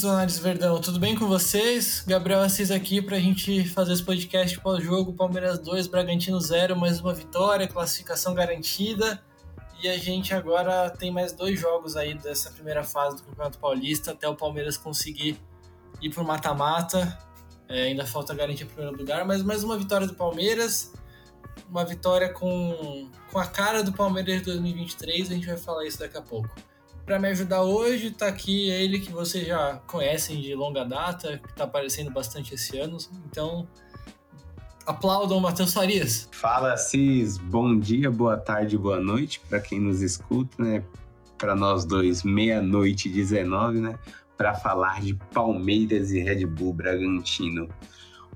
ouvintes do Análise Verdão, tudo bem com vocês? Gabriel Assis aqui para a gente fazer esse podcast pós-jogo, Palmeiras 2, Bragantino 0, mais uma vitória, classificação garantida. E a gente agora tem mais dois jogos aí dessa primeira fase do Campeonato Paulista, até o Palmeiras conseguir ir pro mata-mata. É, ainda falta garantir o primeiro lugar, mas mais uma vitória do Palmeiras, uma vitória com, com a cara do Palmeiras de 2023, a gente vai falar isso daqui a pouco. Para me ajudar hoje, está aqui ele que vocês já conhecem de longa data, que está aparecendo bastante esse ano. Então, aplaudam Matheus Farias. Fala, Cis. Bom dia, boa tarde, boa noite para quem nos escuta, né? Para nós dois, meia-noite 19, né? Para falar de Palmeiras e Red Bull Bragantino.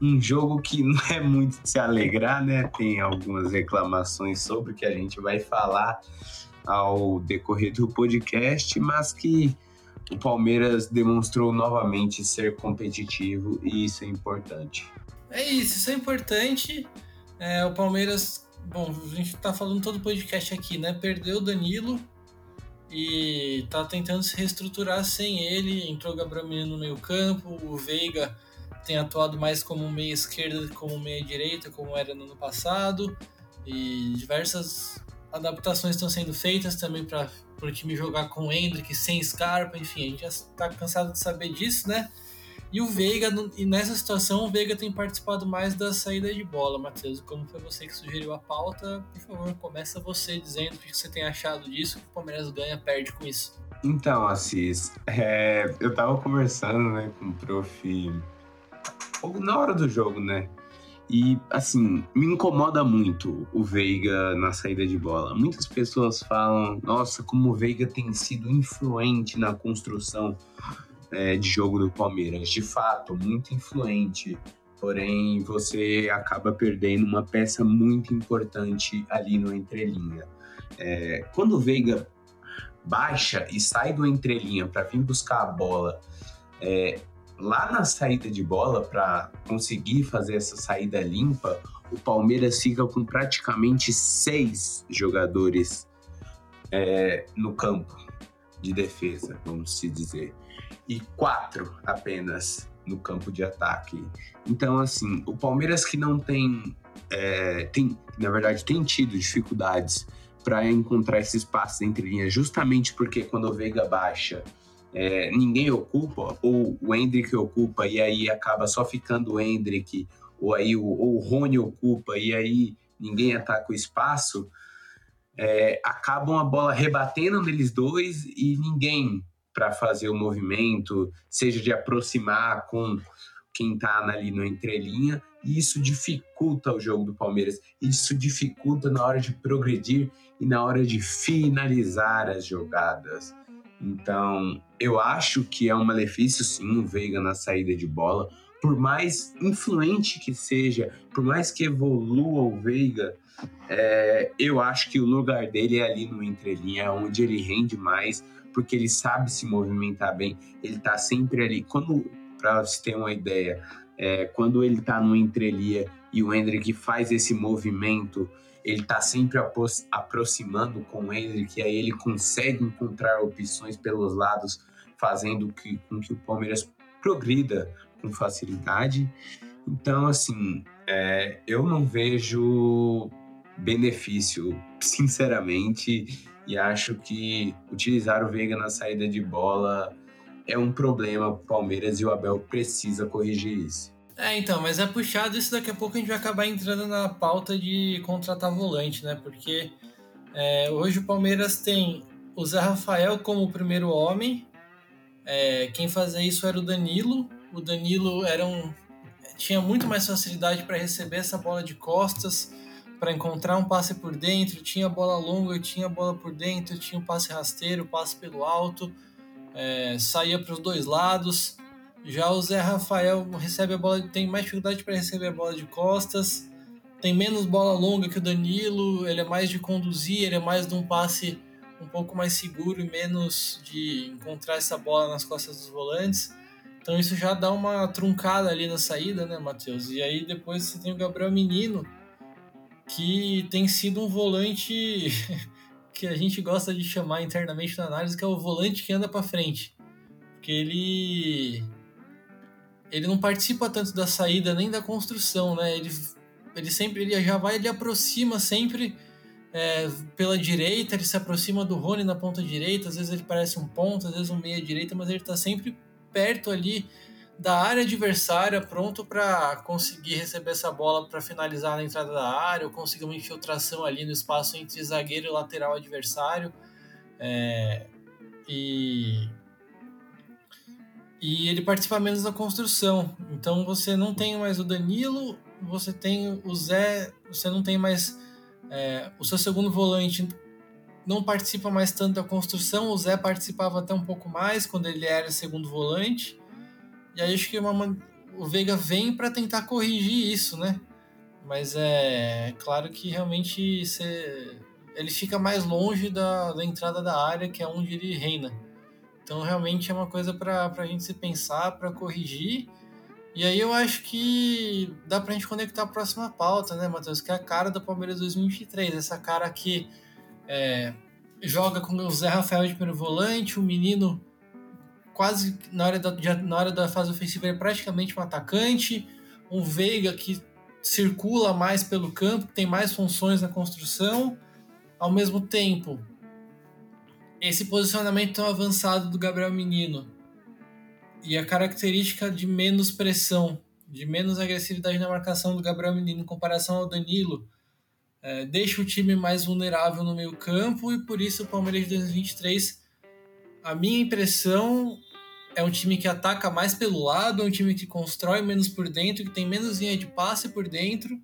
Um jogo que não é muito de se alegrar, né? Tem algumas reclamações sobre que a gente vai falar ao decorrer do podcast, mas que o Palmeiras demonstrou novamente ser competitivo e isso é importante. É isso, isso é importante. É, o Palmeiras, bom, a gente tá falando todo o podcast aqui, né? Perdeu o Danilo e tá tentando se reestruturar sem ele. Entrou o Gabriel Menino no meio campo, o Veiga tem atuado mais como meia esquerda como meia direita, como era no ano passado. E diversas adaptações estão sendo feitas também para o time jogar com o Hendrick sem Scarpa, enfim, a gente já está cansado de saber disso, né? E o Veiga, e nessa situação, o Veiga tem participado mais da saída de bola, Matheus. Como foi você que sugeriu a pauta, por favor, começa você dizendo o que você tem achado disso, que o Palmeiras ganha, perde com isso. Então, Assis, é, eu tava conversando né, com o prof na hora do jogo, né? E, assim, me incomoda muito o Veiga na saída de bola. Muitas pessoas falam, nossa, como o Veiga tem sido influente na construção é, de jogo do Palmeiras. De fato, muito influente. Porém, você acaba perdendo uma peça muito importante ali no entrelinha. É, quando o Veiga baixa e sai do entrelinha para vir buscar a bola, é, lá na saída de bola, para conseguir fazer essa saída limpa, o Palmeiras fica com praticamente seis jogadores é, no campo de defesa, vamos se dizer, e quatro apenas no campo de ataque. Então, assim, o Palmeiras que não tem, é, tem na verdade, tem tido dificuldades para encontrar esse espaço entre linhas, justamente porque quando o Veiga baixa é, ninguém ocupa, ou o Hendrick ocupa e aí acaba só ficando o Hendrick, ou aí o, ou o Rony ocupa e aí ninguém ataca o espaço, é, acabam a bola rebatendo neles dois e ninguém para fazer o movimento, seja de aproximar com quem está ali no entrelinha, e isso dificulta o jogo do Palmeiras, isso dificulta na hora de progredir e na hora de finalizar as jogadas. Então, eu acho que é um malefício sim o Veiga na saída de bola. Por mais influente que seja, por mais que evolua o Veiga, é, eu acho que o lugar dele é ali no entrelinha, onde ele rende mais, porque ele sabe se movimentar bem. Ele tá sempre ali. Quando, para você ter uma ideia, é, quando ele tá no entrelinha e o Hendrick faz esse movimento ele está sempre aproximando com o Hendrick, e aí ele consegue encontrar opções pelos lados, fazendo que, com que o Palmeiras progrida com facilidade. Então, assim, é, eu não vejo benefício, sinceramente, e acho que utilizar o Veiga na saída de bola é um problema para o Palmeiras e o Abel precisa corrigir isso. É, então, mas é puxado isso daqui a pouco a gente vai acabar entrando na pauta de contratar volante, né? Porque é, hoje o Palmeiras tem o Zé Rafael como o primeiro homem. É, quem fazia isso era o Danilo. O Danilo era um, tinha muito mais facilidade para receber essa bola de costas, para encontrar um passe por dentro. Tinha bola longa, tinha bola por dentro, tinha um passe rasteiro, passe pelo alto, é, saía para os dois lados. Já o Zé Rafael recebe a bola, tem mais dificuldade para receber a bola de costas, tem menos bola longa que o Danilo, ele é mais de conduzir, ele é mais de um passe um pouco mais seguro e menos de encontrar essa bola nas costas dos volantes. Então isso já dá uma truncada ali na saída, né, Matheus? E aí depois você tem o Gabriel Menino, que tem sido um volante que a gente gosta de chamar internamente na análise, que é o volante que anda para frente porque ele ele não participa tanto da saída nem da construção, né? Ele, ele sempre ele já vai, ele aproxima sempre é, pela direita, ele se aproxima do Rony na ponta direita, às vezes ele parece um ponto, às vezes um meia direita, mas ele está sempre perto ali da área adversária, pronto para conseguir receber essa bola para finalizar na entrada da área, ou conseguir uma infiltração ali no espaço entre zagueiro e lateral adversário. É, e, e ele participa menos da construção. Então você não tem mais o Danilo, você tem o Zé, você não tem mais é, o seu segundo volante não participa mais tanto da construção. O Zé participava até um pouco mais quando ele era segundo volante. E aí acho que uma, o Veiga vem para tentar corrigir isso, né? Mas é claro que realmente você, ele fica mais longe da, da entrada da área, que é onde ele reina. Então realmente é uma coisa para a gente se pensar, para corrigir. E aí eu acho que dá para a gente conectar a próxima pauta, né, Matheus? Que é a cara do Palmeiras 2023. Essa cara que é, joga com o Zé Rafael de primeiro volante, o menino quase na hora da, na hora da fase ofensiva é praticamente um atacante, um Veiga que circula mais pelo campo, tem mais funções na construção, ao mesmo tempo esse posicionamento tão avançado do Gabriel Menino e a característica de menos pressão, de menos agressividade na marcação do Gabriel Menino em comparação ao Danilo, é, deixa o time mais vulnerável no meio campo e por isso o Palmeiras de 2023, a minha impressão é um time que ataca mais pelo lado, é um time que constrói menos por dentro, que tem menos linha de passe por dentro,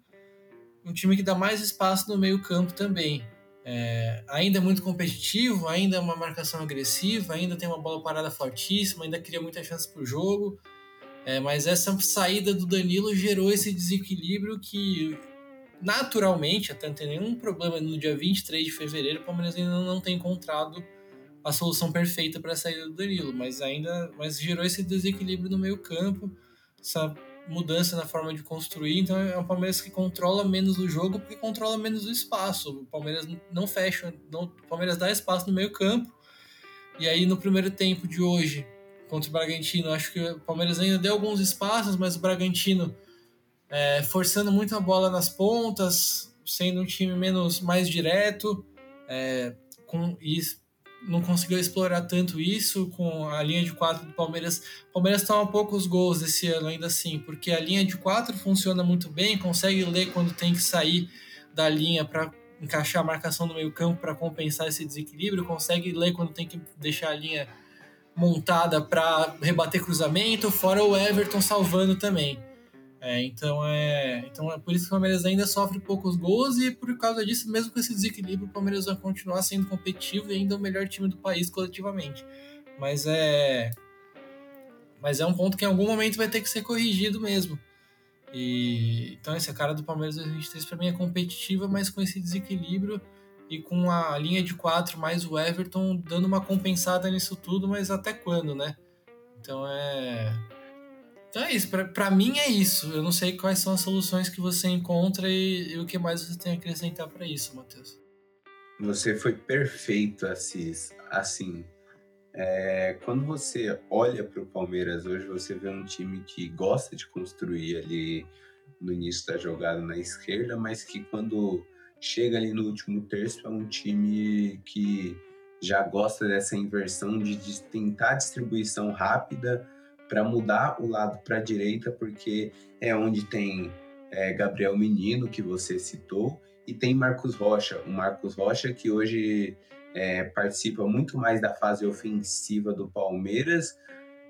um time que dá mais espaço no meio campo também. É, ainda é muito competitivo, ainda é uma marcação agressiva, ainda tem uma bola parada fortíssima, ainda cria muitas chances para o jogo. É, mas essa saída do Danilo gerou esse desequilíbrio que, naturalmente, até não tem nenhum problema no dia 23 de fevereiro, o Palmeiras ainda não tem encontrado a solução perfeita para a saída do Danilo, mas ainda mas gerou esse desequilíbrio no meio campo, essa mudança na forma de construir. Então é um Palmeiras que controla menos o jogo porque controla menos o espaço. O Palmeiras não fecha, não, o Palmeiras dá espaço no meio campo. E aí no primeiro tempo de hoje contra o Bragantino, acho que o Palmeiras ainda deu alguns espaços, mas o Bragantino é, forçando muito a bola nas pontas, sendo um time menos mais direto, é, com isso não conseguiu explorar tanto isso com a linha de quatro do Palmeiras. O Palmeiras toma poucos gols esse ano ainda assim, porque a linha de quatro funciona muito bem, consegue ler quando tem que sair da linha para encaixar a marcação no meio campo para compensar esse desequilíbrio, consegue ler quando tem que deixar a linha montada para rebater cruzamento, fora o Everton salvando também. É, então, é, então é por isso que o Palmeiras ainda sofre poucos gols e por causa disso, mesmo com esse desequilíbrio, o Palmeiras vai continuar sendo competitivo e ainda o melhor time do país coletivamente. Mas é, mas é um ponto que em algum momento vai ter que ser corrigido mesmo. E então essa cara do Palmeiras 2023 para mim é competitiva, mas com esse desequilíbrio e com a linha de quatro mais o Everton dando uma compensada nisso tudo, mas até quando, né? Então é então é isso, para mim é isso. Eu não sei quais são as soluções que você encontra e, e o que mais você tem a acrescentar para isso, Matheus. Você foi perfeito, Assis. Assim, é, quando você olha para o Palmeiras hoje, você vê um time que gosta de construir ali no início da jogada na esquerda, mas que quando chega ali no último terço é um time que já gosta dessa inversão de, de tentar distribuição rápida para mudar o lado para a direita, porque é onde tem é, Gabriel Menino, que você citou, e tem Marcos Rocha. O Marcos Rocha, que hoje é, participa muito mais da fase ofensiva do Palmeiras,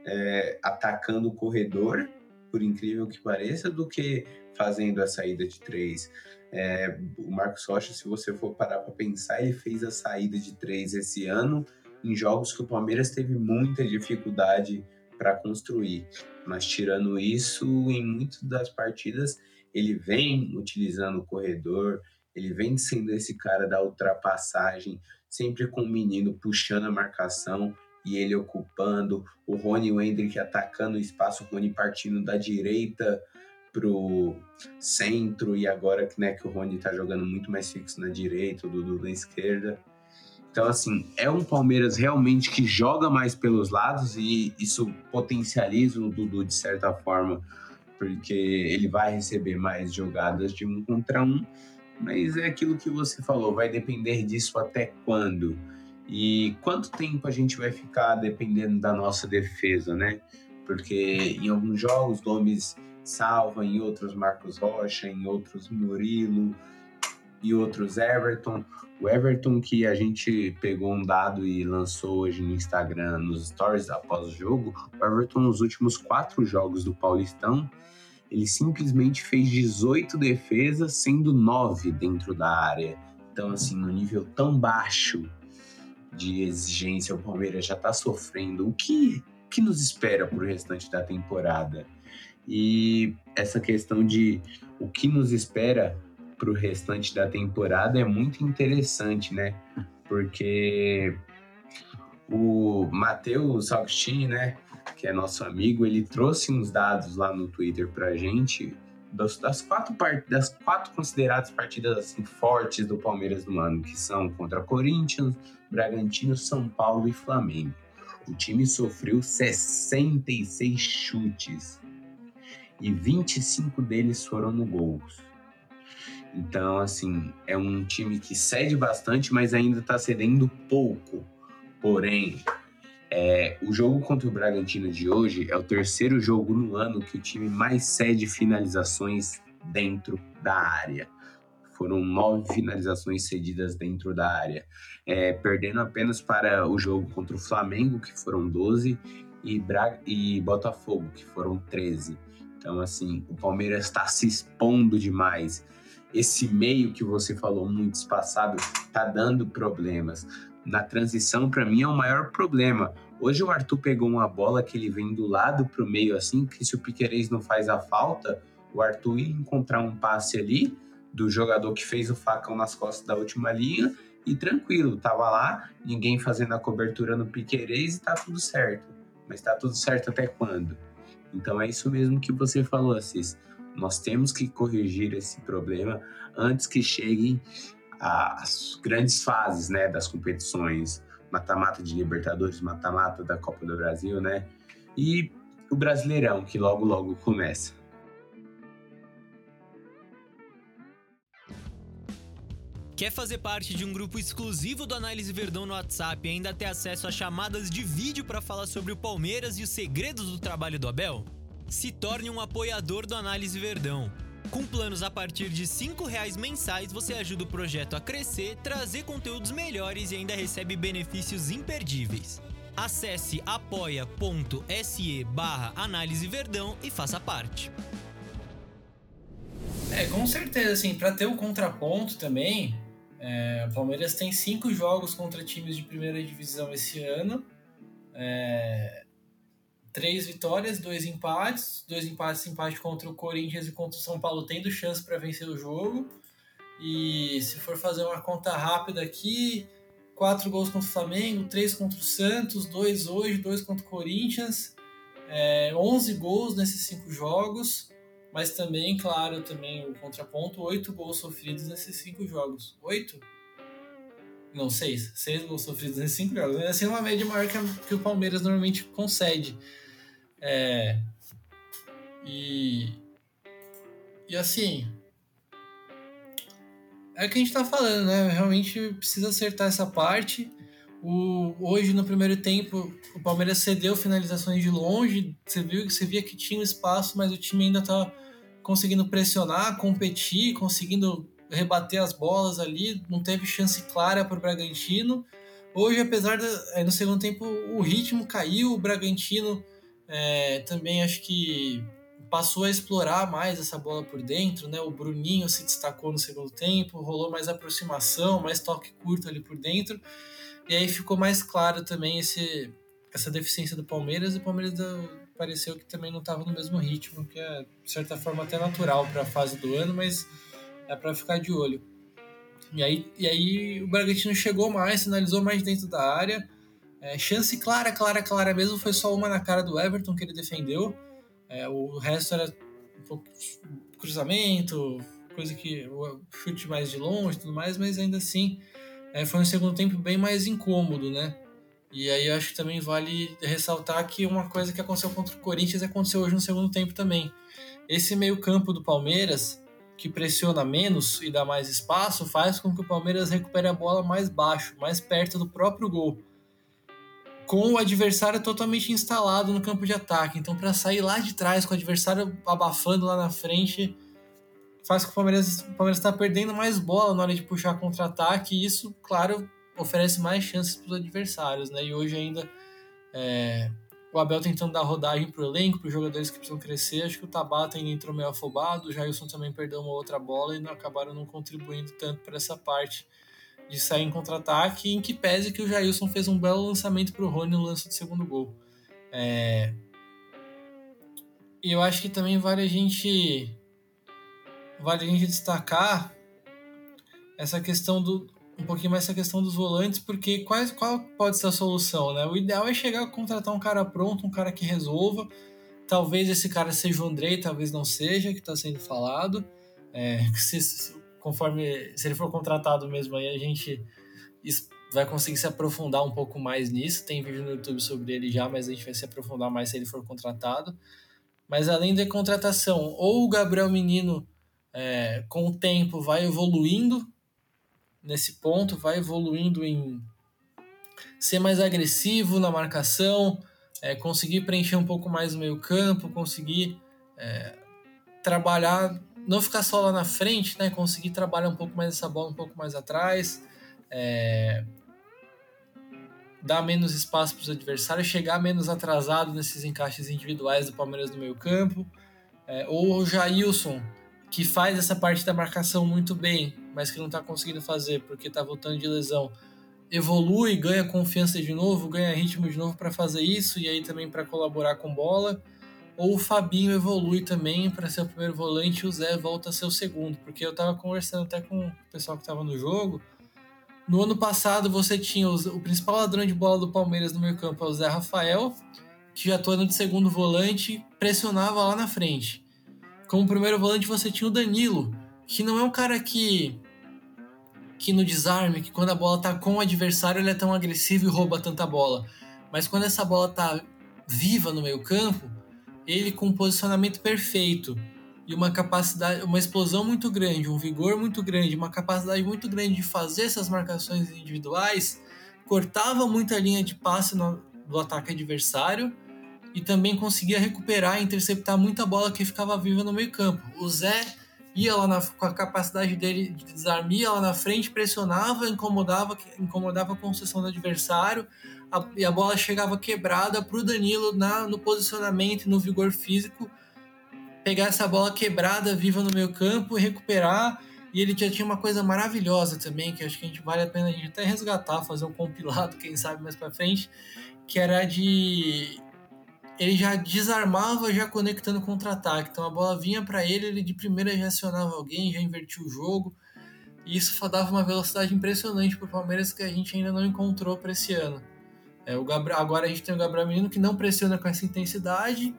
é, atacando o corredor, por incrível que pareça, do que fazendo a saída de três. É, o Marcos Rocha, se você for parar para pensar, ele fez a saída de três esse ano em jogos que o Palmeiras teve muita dificuldade para construir. Mas tirando isso, em muitas das partidas ele vem utilizando o corredor, ele vem sendo esse cara da ultrapassagem, sempre com o menino puxando a marcação e ele ocupando, o Rony Wendrick atacando o espaço, o Rony partindo da direita pro centro e agora né, que o Rony tá jogando muito mais fixo na direita, o Dudu na esquerda. Então, assim, é um Palmeiras realmente que joga mais pelos lados e isso potencializa o Dudu de certa forma, porque ele vai receber mais jogadas de um contra um, mas é aquilo que você falou, vai depender disso até quando? E quanto tempo a gente vai ficar dependendo da nossa defesa, né? Porque em alguns jogos Gomes salva, em outros Marcos Rocha, em outros Murilo e outros Everton. O Everton que a gente pegou um dado e lançou hoje no Instagram, nos stories após o jogo, o Everton nos últimos quatro jogos do Paulistão, ele simplesmente fez 18 defesas, sendo 9 dentro da área. Então, assim, no nível tão baixo de exigência, o Palmeiras já está sofrendo. O que, que nos espera para o restante da temporada? E essa questão de o que nos espera para o restante da temporada é muito interessante, né? Porque o Matheus Augustini, né, que é nosso amigo, ele trouxe uns dados lá no Twitter para a gente das, das, quatro das quatro consideradas partidas assim, fortes do Palmeiras no ano, que são contra Corinthians, Bragantino, São Paulo e Flamengo. O time sofreu 66 chutes e 25 deles foram no gols. Então, assim, é um time que cede bastante, mas ainda está cedendo pouco. Porém, é, o jogo contra o Bragantino de hoje é o terceiro jogo no ano que o time mais cede finalizações dentro da área. Foram nove finalizações cedidas dentro da área, é, perdendo apenas para o jogo contra o Flamengo, que foram 12, e, Bra e Botafogo, que foram 13. Então, assim, o Palmeiras está se expondo demais esse meio que você falou muito espaçado tá dando problemas. Na transição, para mim, é o maior problema. Hoje o Arthur pegou uma bola que ele vem do lado pro meio, assim, que se o Piquerez não faz a falta, o Arthur ia encontrar um passe ali do jogador que fez o facão nas costas da última linha e tranquilo, tava lá, ninguém fazendo a cobertura no Piquerez e tá tudo certo. Mas tá tudo certo até quando? Então é isso mesmo que você falou, Assis. Nós temos que corrigir esse problema antes que cheguem as grandes fases né, das competições, mata-mata de Libertadores, mata-mata da Copa do Brasil, né? E o Brasileirão, que logo logo começa. Quer fazer parte de um grupo exclusivo do Análise Verdão no WhatsApp e ainda ter acesso a chamadas de vídeo para falar sobre o Palmeiras e os segredos do trabalho do Abel? Se torne um apoiador do Análise Verdão. Com planos a partir de R$ reais mensais, você ajuda o projeto a crescer, trazer conteúdos melhores e ainda recebe benefícios imperdíveis. Acesse apoia.se barra Análise Verdão e faça parte. É, com certeza, assim, para ter o um contraponto também, é, o Palmeiras tem cinco jogos contra times de primeira divisão esse ano. É, três vitórias, dois empates, dois empates, empate contra o Corinthians e contra o São Paulo, tendo chance para vencer o jogo. E se for fazer uma conta rápida aqui, quatro gols contra o Flamengo, três contra o Santos, dois hoje, dois contra o Corinthians, é, 11 gols nesses cinco jogos, mas também, claro, também o contraponto, oito gols sofridos nesses cinco jogos. Oito? Não, seis. Seis gols sofridos nesses cinco jogos. É assim uma média maior que, a, que o Palmeiras normalmente concede. É, e, e assim, é o que a gente tá falando, né? Realmente precisa acertar essa parte. O, hoje, no primeiro tempo, o Palmeiras cedeu finalizações de longe. Você viu você via que tinha espaço, mas o time ainda tá conseguindo pressionar, competir, conseguindo rebater as bolas ali. Não teve chance clara para o Bragantino. Hoje, apesar de no segundo tempo o ritmo caiu, o Bragantino é, também acho que passou a explorar mais essa bola por dentro, né? O Bruninho se destacou no segundo tempo, rolou mais aproximação, mais toque curto ali por dentro. E aí ficou mais claro também esse, essa deficiência do Palmeiras. E o Palmeiras pareceu que também não estava no mesmo ritmo, que é, de certa forma, até natural para a fase do ano, mas é para ficar de olho. E aí, e aí o Bragantino chegou mais, sinalizou mais dentro da área é, chance clara, clara, clara mesmo foi só uma na cara do Everton que ele defendeu. É, o resto era um pouco cruzamento, coisa que chute mais de longe, tudo mais, mas ainda assim é, foi um segundo tempo bem mais incômodo, né? E aí acho que também vale ressaltar que uma coisa que aconteceu contra o Corinthians aconteceu hoje no segundo tempo também. Esse meio-campo do Palmeiras, que pressiona menos e dá mais espaço, faz com que o Palmeiras recupere a bola mais baixo, mais perto do próprio gol. Com o adversário totalmente instalado no campo de ataque. Então, para sair lá de trás, com o adversário abafando lá na frente, faz com que o Palmeiras, o Palmeiras está perdendo mais bola na hora de puxar contra-ataque. E isso, claro, oferece mais chances para os adversários, né? E hoje ainda é, o Abel tentando dar rodagem para o elenco, para os jogadores que precisam crescer. Acho que o Tabata ainda entrou meio afobado, o Jailson também perdeu uma outra bola e não acabaram não contribuindo tanto para essa parte de sair em contra-ataque, em que pese que o Jailson fez um belo lançamento para o Rony no lance do segundo gol. É... E eu acho que também vale a gente vale a gente destacar essa questão do um pouquinho mais essa questão dos volantes, porque quais, qual pode ser a solução, né? O ideal é chegar a contratar um cara pronto, um cara que resolva. Talvez esse cara seja o Andrei, talvez não seja, que está sendo falado. É, se, conforme se ele for contratado mesmo, aí a gente vai conseguir se aprofundar um pouco mais nisso. Tem vídeo no YouTube sobre ele já, mas a gente vai se aprofundar mais se ele for contratado. Mas além da contratação, ou o Gabriel Menino, é, com o tempo, vai evoluindo nesse ponto, vai evoluindo em ser mais agressivo na marcação, é, conseguir preencher um pouco mais o meio campo, conseguir é, trabalhar, não ficar só lá na frente, né? Conseguir trabalhar um pouco mais essa bola um pouco mais atrás, é, dar menos espaço para os adversários, chegar menos atrasado nesses encaixes individuais do Palmeiras no meio campo, é, ou o Jailson, que faz essa parte da marcação muito bem, mas que não está conseguindo fazer porque está voltando de lesão, evolui, ganha confiança de novo, ganha ritmo de novo para fazer isso e aí também para colaborar com bola. Ou o Fabinho evolui também para ser o primeiro volante e o Zé volta a ser o segundo, porque eu estava conversando até com o pessoal que estava no jogo. No ano passado você tinha o principal ladrão de bola do Palmeiras no meio campo, é o Zé Rafael, que já atuando de segundo volante, pressionava lá na frente. Como primeiro volante você tinha o Danilo, que não é um cara que que no desarme, que quando a bola tá com o adversário ele é tão agressivo e rouba tanta bola. Mas quando essa bola tá viva no meio campo, ele com um posicionamento perfeito e uma capacidade, uma explosão muito grande, um vigor muito grande, uma capacidade muito grande de fazer essas marcações individuais, cortava muita linha de passe no, do ataque adversário e também conseguia recuperar e interceptar muita bola que ficava viva no meio campo. O Zé ia lá na, com a capacidade dele de desarme, ia lá na frente, pressionava, incomodava, incomodava a construção do adversário a, e a bola chegava quebrada para o Danilo na, no posicionamento, no vigor físico, pegar essa bola quebrada, viva no meio campo e recuperar. E ele já tinha uma coisa maravilhosa também, que acho que a gente vale a pena a gente até resgatar, fazer um compilado, quem sabe mais para frente, que era de ele já desarmava já conectando contra-ataque. Então a bola vinha para ele, ele de primeira já acionava alguém, já invertia o jogo. E isso dava uma velocidade impressionante para o Palmeiras que a gente ainda não encontrou para esse ano. É, o Gabriel, agora a gente tem o Gabriel Menino que não pressiona com essa intensidade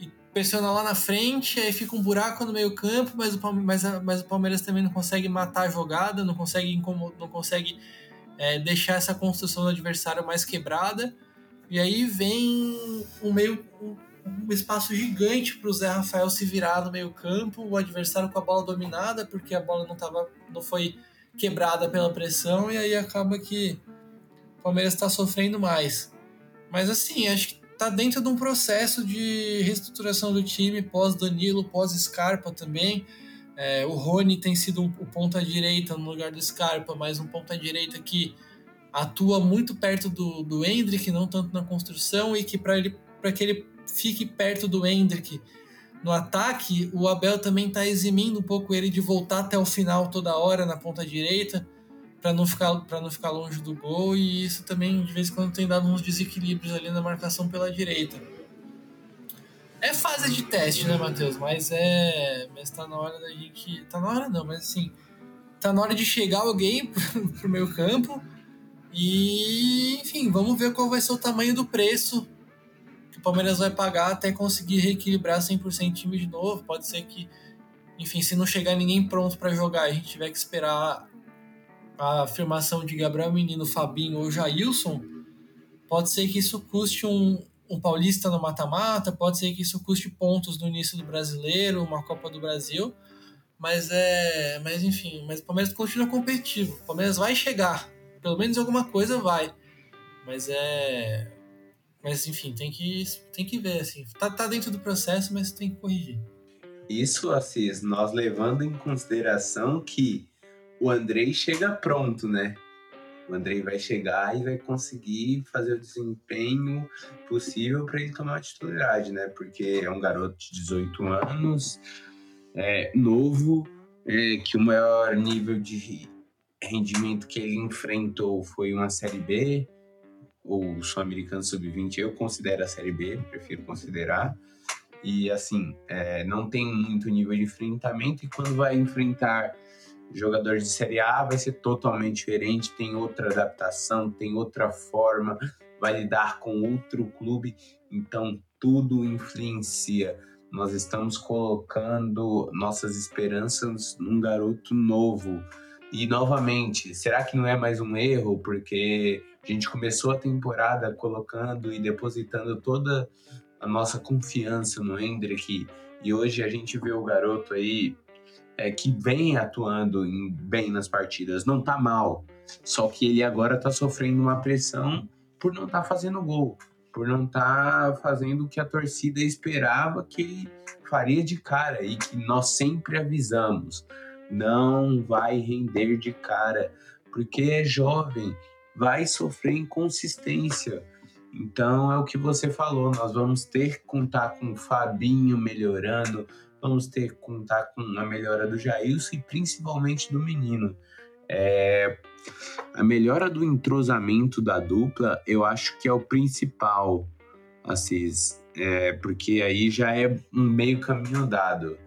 e pressiona lá na frente, aí fica um buraco no meio campo, mas o, mas, mas o Palmeiras também não consegue matar a jogada, não consegue, não consegue é, deixar essa construção do adversário mais quebrada. E aí vem um meio um, um espaço gigante para o Zé Rafael se virar no meio campo, o adversário com a bola dominada, porque a bola não, tava, não foi quebrada pela pressão, e aí acaba que o Palmeiras está sofrendo mais. Mas assim, acho que está dentro de um processo de reestruturação do time pós-Danilo, pós-Scarpa também. É, o Rony tem sido o ponta-direita no lugar do Scarpa, mas um ponta-direita que atua muito perto do, do Hendrick, não tanto na construção, e que para que ele fique perto do Hendrick no ataque, o Abel também está eximindo um pouco ele de voltar até o final toda hora na ponta direita, para não ficar para não ficar longe do gol, e isso também de vez em quando tem dado uns desequilíbrios ali na marcação pela direita. É fase de teste, né, Matheus? Mas é. Mas tá na hora da gente. Tá na hora não, mas assim. Tá na hora de chegar alguém pro, pro meio campo e, enfim, vamos ver qual vai ser o tamanho do preço que o Palmeiras vai pagar até conseguir reequilibrar 100% time de novo. Pode ser que, enfim, se não chegar ninguém pronto para jogar, a gente tiver que esperar a afirmação de Gabriel Menino, Fabinho ou Jailson, pode ser que isso custe um, um paulista no mata-mata, pode ser que isso custe pontos no início do brasileiro, uma Copa do Brasil, mas é. Mas enfim, mas o Palmeiras continua competitivo. O Palmeiras vai chegar. Pelo menos alguma coisa vai. Mas é. Mas enfim, tem que, tem que ver, assim. Tá, tá dentro do processo, mas tem que corrigir. Isso, Assis, nós levando em consideração que o Andrei chega pronto, né? O Andrei vai chegar e vai conseguir fazer o desempenho possível para ele tomar a titularidade, né? Porque é um garoto de 18 anos, é, novo, é, que o maior nível de rendimento que ele enfrentou foi uma Série B, ou Sul-Americano Sub-20, eu considero a Série B, prefiro considerar. E assim, é, não tem muito nível de enfrentamento, e quando vai enfrentar jogadores de Série A, vai ser totalmente diferente, tem outra adaptação, tem outra forma, vai lidar com outro clube, então tudo influencia. Nós estamos colocando nossas esperanças num garoto novo. E novamente, será que não é mais um erro? Porque a gente começou a temporada colocando e depositando toda a nossa confiança no Hendrick. E hoje a gente vê o garoto aí é, que vem atuando em, bem nas partidas, não tá mal, só que ele agora tá sofrendo uma pressão por não tá fazendo gol, por não tá fazendo o que a torcida esperava que ele faria de cara e que nós sempre avisamos, não vai render de cara, porque é jovem, vai sofrer inconsistência. Então é o que você falou, nós vamos ter que contar com o Fabinho melhorando, vamos ter que contar com a melhora do Jailson e principalmente do menino. É, a melhora do entrosamento da dupla, eu acho que é o principal, Assis, é, porque aí já é um meio caminho dado.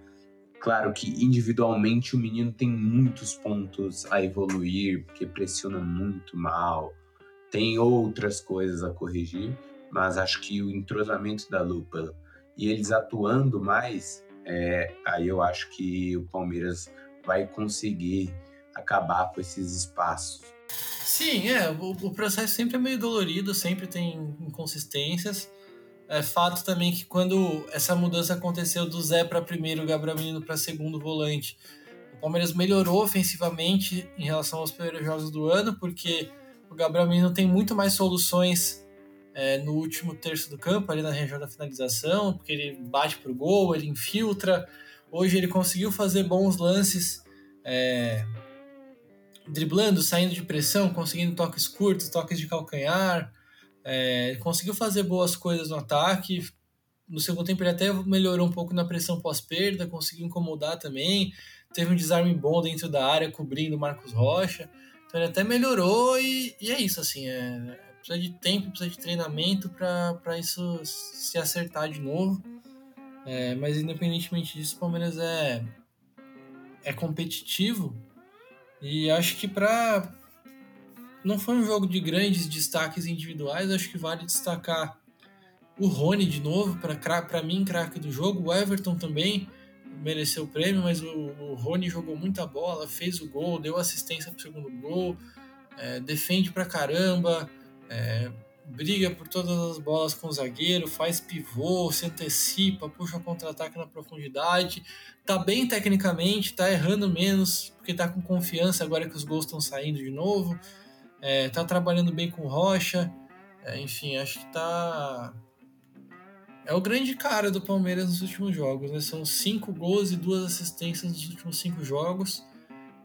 Claro que individualmente o menino tem muitos pontos a evoluir, porque pressiona muito mal, tem outras coisas a corrigir, mas acho que o entrosamento da Lupa e eles atuando mais, é, aí eu acho que o Palmeiras vai conseguir acabar com esses espaços. Sim, é, o, o processo sempre é meio dolorido, sempre tem inconsistências. É fato também que quando essa mudança aconteceu do Zé para primeiro, o Gabriel Menino para segundo volante, o Palmeiras melhorou ofensivamente em relação aos primeiros jogos do ano, porque o Gabriel Menino tem muito mais soluções é, no último terço do campo, ali na região da finalização, porque ele bate pro gol, ele infiltra. Hoje ele conseguiu fazer bons lances, é, driblando, saindo de pressão, conseguindo toques curtos, toques de calcanhar. É, conseguiu fazer boas coisas no ataque. No segundo tempo ele até melhorou um pouco na pressão pós-perda, conseguiu incomodar também. Teve um desarme bom dentro da área, cobrindo o Marcos Rocha. Então ele até melhorou e, e é isso, assim, é, precisa de tempo, precisa de treinamento para isso se acertar de novo. É, mas independentemente disso, o Palmeiras é, é competitivo e acho que para não foi um jogo de grandes destaques individuais, acho que vale destacar o Rony de novo, para mim, craque do jogo, o Everton também mereceu o prêmio, mas o, o Rony jogou muita bola, fez o gol, deu assistência pro segundo gol, é, defende pra caramba, é, briga por todas as bolas com o zagueiro, faz pivô, se antecipa, puxa contra-ataque na profundidade, tá bem tecnicamente, tá errando menos, porque tá com confiança agora que os gols estão saindo de novo, é, tá trabalhando bem com Rocha, é, enfim, acho que tá é o grande cara do Palmeiras nos últimos jogos, né? São cinco gols e duas assistências nos últimos cinco jogos.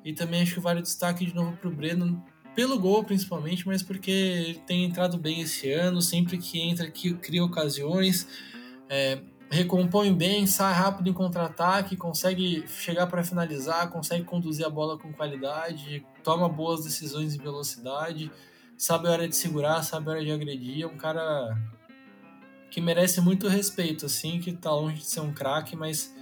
E também acho que vale destaque de novo para o Breno, pelo gol principalmente, mas porque ele tem entrado bem esse ano, sempre que entra que cria ocasiões, é, recompõe bem, sai rápido em contra-ataque, consegue chegar para finalizar, consegue conduzir a bola com qualidade, toma boas decisões em velocidade, sabe a hora de segurar, sabe a hora de agredir, é um cara que merece muito respeito, assim, que tá longe de ser um craque, mas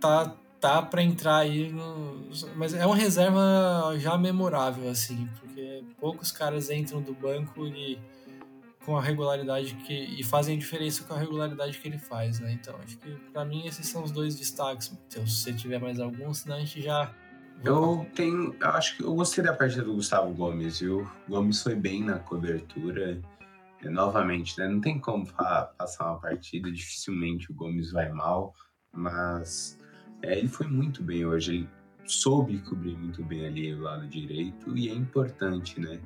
tá tá para entrar aí no... mas é uma reserva já memorável assim, porque poucos caras entram do banco e com a regularidade que e fazem diferença com a regularidade que ele faz, né? Então, acho que para mim esses são os dois destaques. Então, se você tiver mais algum, senão a gente já Eu tenho. Eu acho que eu gostei da partida do Gustavo Gomes, viu? O Gomes foi bem na cobertura. Novamente, né? Não tem como passar uma partida, dificilmente o Gomes vai mal, mas é, ele foi muito bem hoje. Ele soube cobrir muito bem ali o lado direito e é importante, né?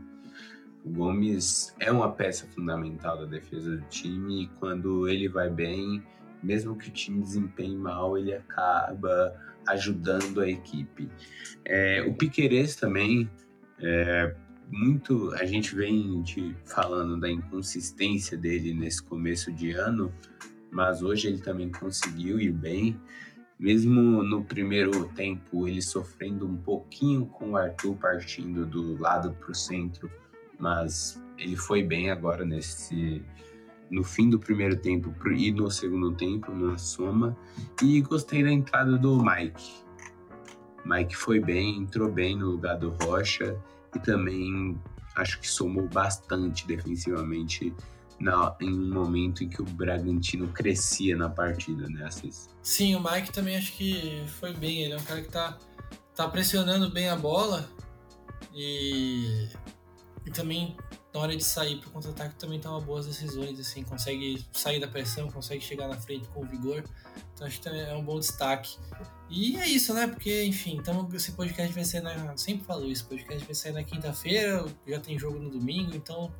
O Gomes é uma peça fundamental da defesa do time e quando ele vai bem, mesmo que o time desempenhe mal, ele acaba ajudando a equipe. É, o Piqueires também, é, muito a gente vem falando da inconsistência dele nesse começo de ano, mas hoje ele também conseguiu ir bem. Mesmo no primeiro tempo, ele sofrendo um pouquinho com o Arthur partindo do lado para o centro, mas ele foi bem agora nesse no fim do primeiro tempo e no segundo tempo na soma. E gostei da entrada do Mike. Mike foi bem, entrou bem no lugar do Rocha e também acho que somou bastante defensivamente na, em um momento em que o Bragantino crescia na partida, né? Sim, o Mike também acho que foi bem. Ele é um cara que tá, tá pressionando bem a bola e, e também na hora de sair para o contra-ataque também toma boas decisões, assim, consegue sair da pressão, consegue chegar na frente com vigor. Então acho que é um bom destaque. E é isso, né? Porque, enfim, então esse podcast vai sair na. Sempre falo isso, podcast vai sair na quinta-feira, já tem jogo no domingo, então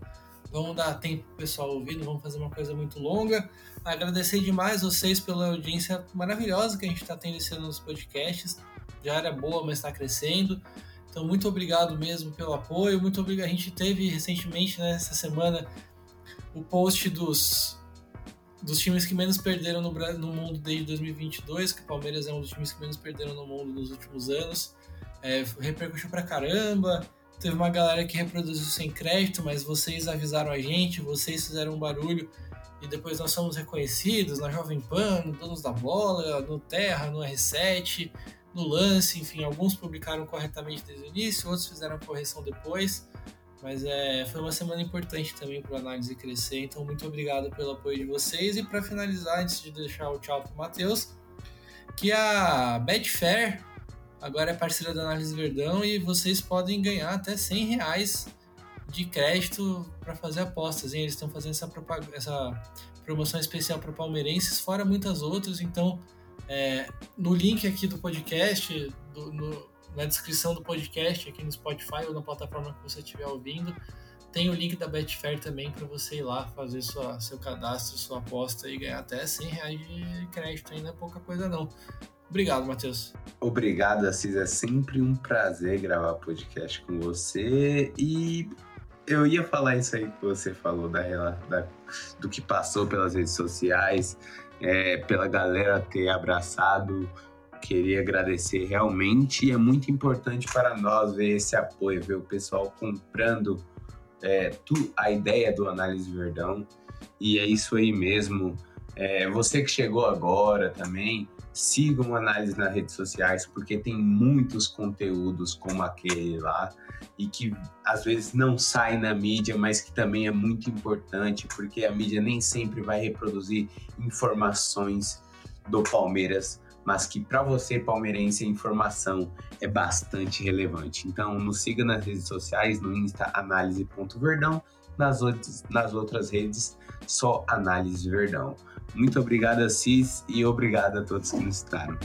vamos dar tempo pro pessoal ouvir, não vamos fazer uma coisa muito longa. Agradecer demais vocês pela audiência maravilhosa que a gente está tendo esse ano nos podcasts. Já era boa, mas está crescendo. Então, muito obrigado mesmo pelo apoio. Muito obrigado. A gente teve recentemente, né, semana, o post dos, dos times que menos perderam no, no mundo desde 2022, que o Palmeiras é um dos times que menos perderam no mundo nos últimos anos. É, repercutiu pra caramba. Teve uma galera que reproduziu sem crédito, mas vocês avisaram a gente, vocês fizeram um barulho e depois nós somos reconhecidos na Jovem Pan, no Donos da Bola, no Terra, no R7, no lance, enfim, alguns publicaram corretamente desde o início, outros fizeram correção depois, mas é, foi uma semana importante também para a análise crescer, então muito obrigado pelo apoio de vocês. E para finalizar, antes de deixar o tchau para o Matheus, que a Betfair agora é parceira da Análise Verdão e vocês podem ganhar até 100 reais de crédito para fazer apostas. Hein? Eles estão fazendo essa, essa promoção especial para palmeirenses, fora muitas outras, então é, no link aqui do podcast, do, no, na descrição do podcast, aqui no Spotify ou na plataforma que você estiver ouvindo, tem o link da Betfair também para você ir lá fazer sua, seu cadastro, sua aposta e ganhar até 100 reais de crédito. Ainda é pouca coisa não. Obrigado, Matheus. Obrigado, Assis. É sempre um prazer gravar podcast com você. E eu ia falar isso aí que você falou da, da, do que passou pelas redes sociais é, pela galera ter abraçado. Queria agradecer realmente. É muito importante para nós ver esse apoio, ver o pessoal comprando é, tu, a ideia do Análise Verdão. E é isso aí mesmo. É, você que chegou agora também, sigam o Análise nas redes sociais, porque tem muitos conteúdos como aquele lá e que às vezes não sai na mídia, mas que também é muito importante, porque a mídia nem sempre vai reproduzir informações do Palmeiras, mas que para você palmeirense a informação é bastante relevante. Então nos siga nas redes sociais, no Insta análise.verdão, nas outras, nas outras redes só análise verdão. Muito obrigado, Assis, e obrigado a todos que nos escutaram.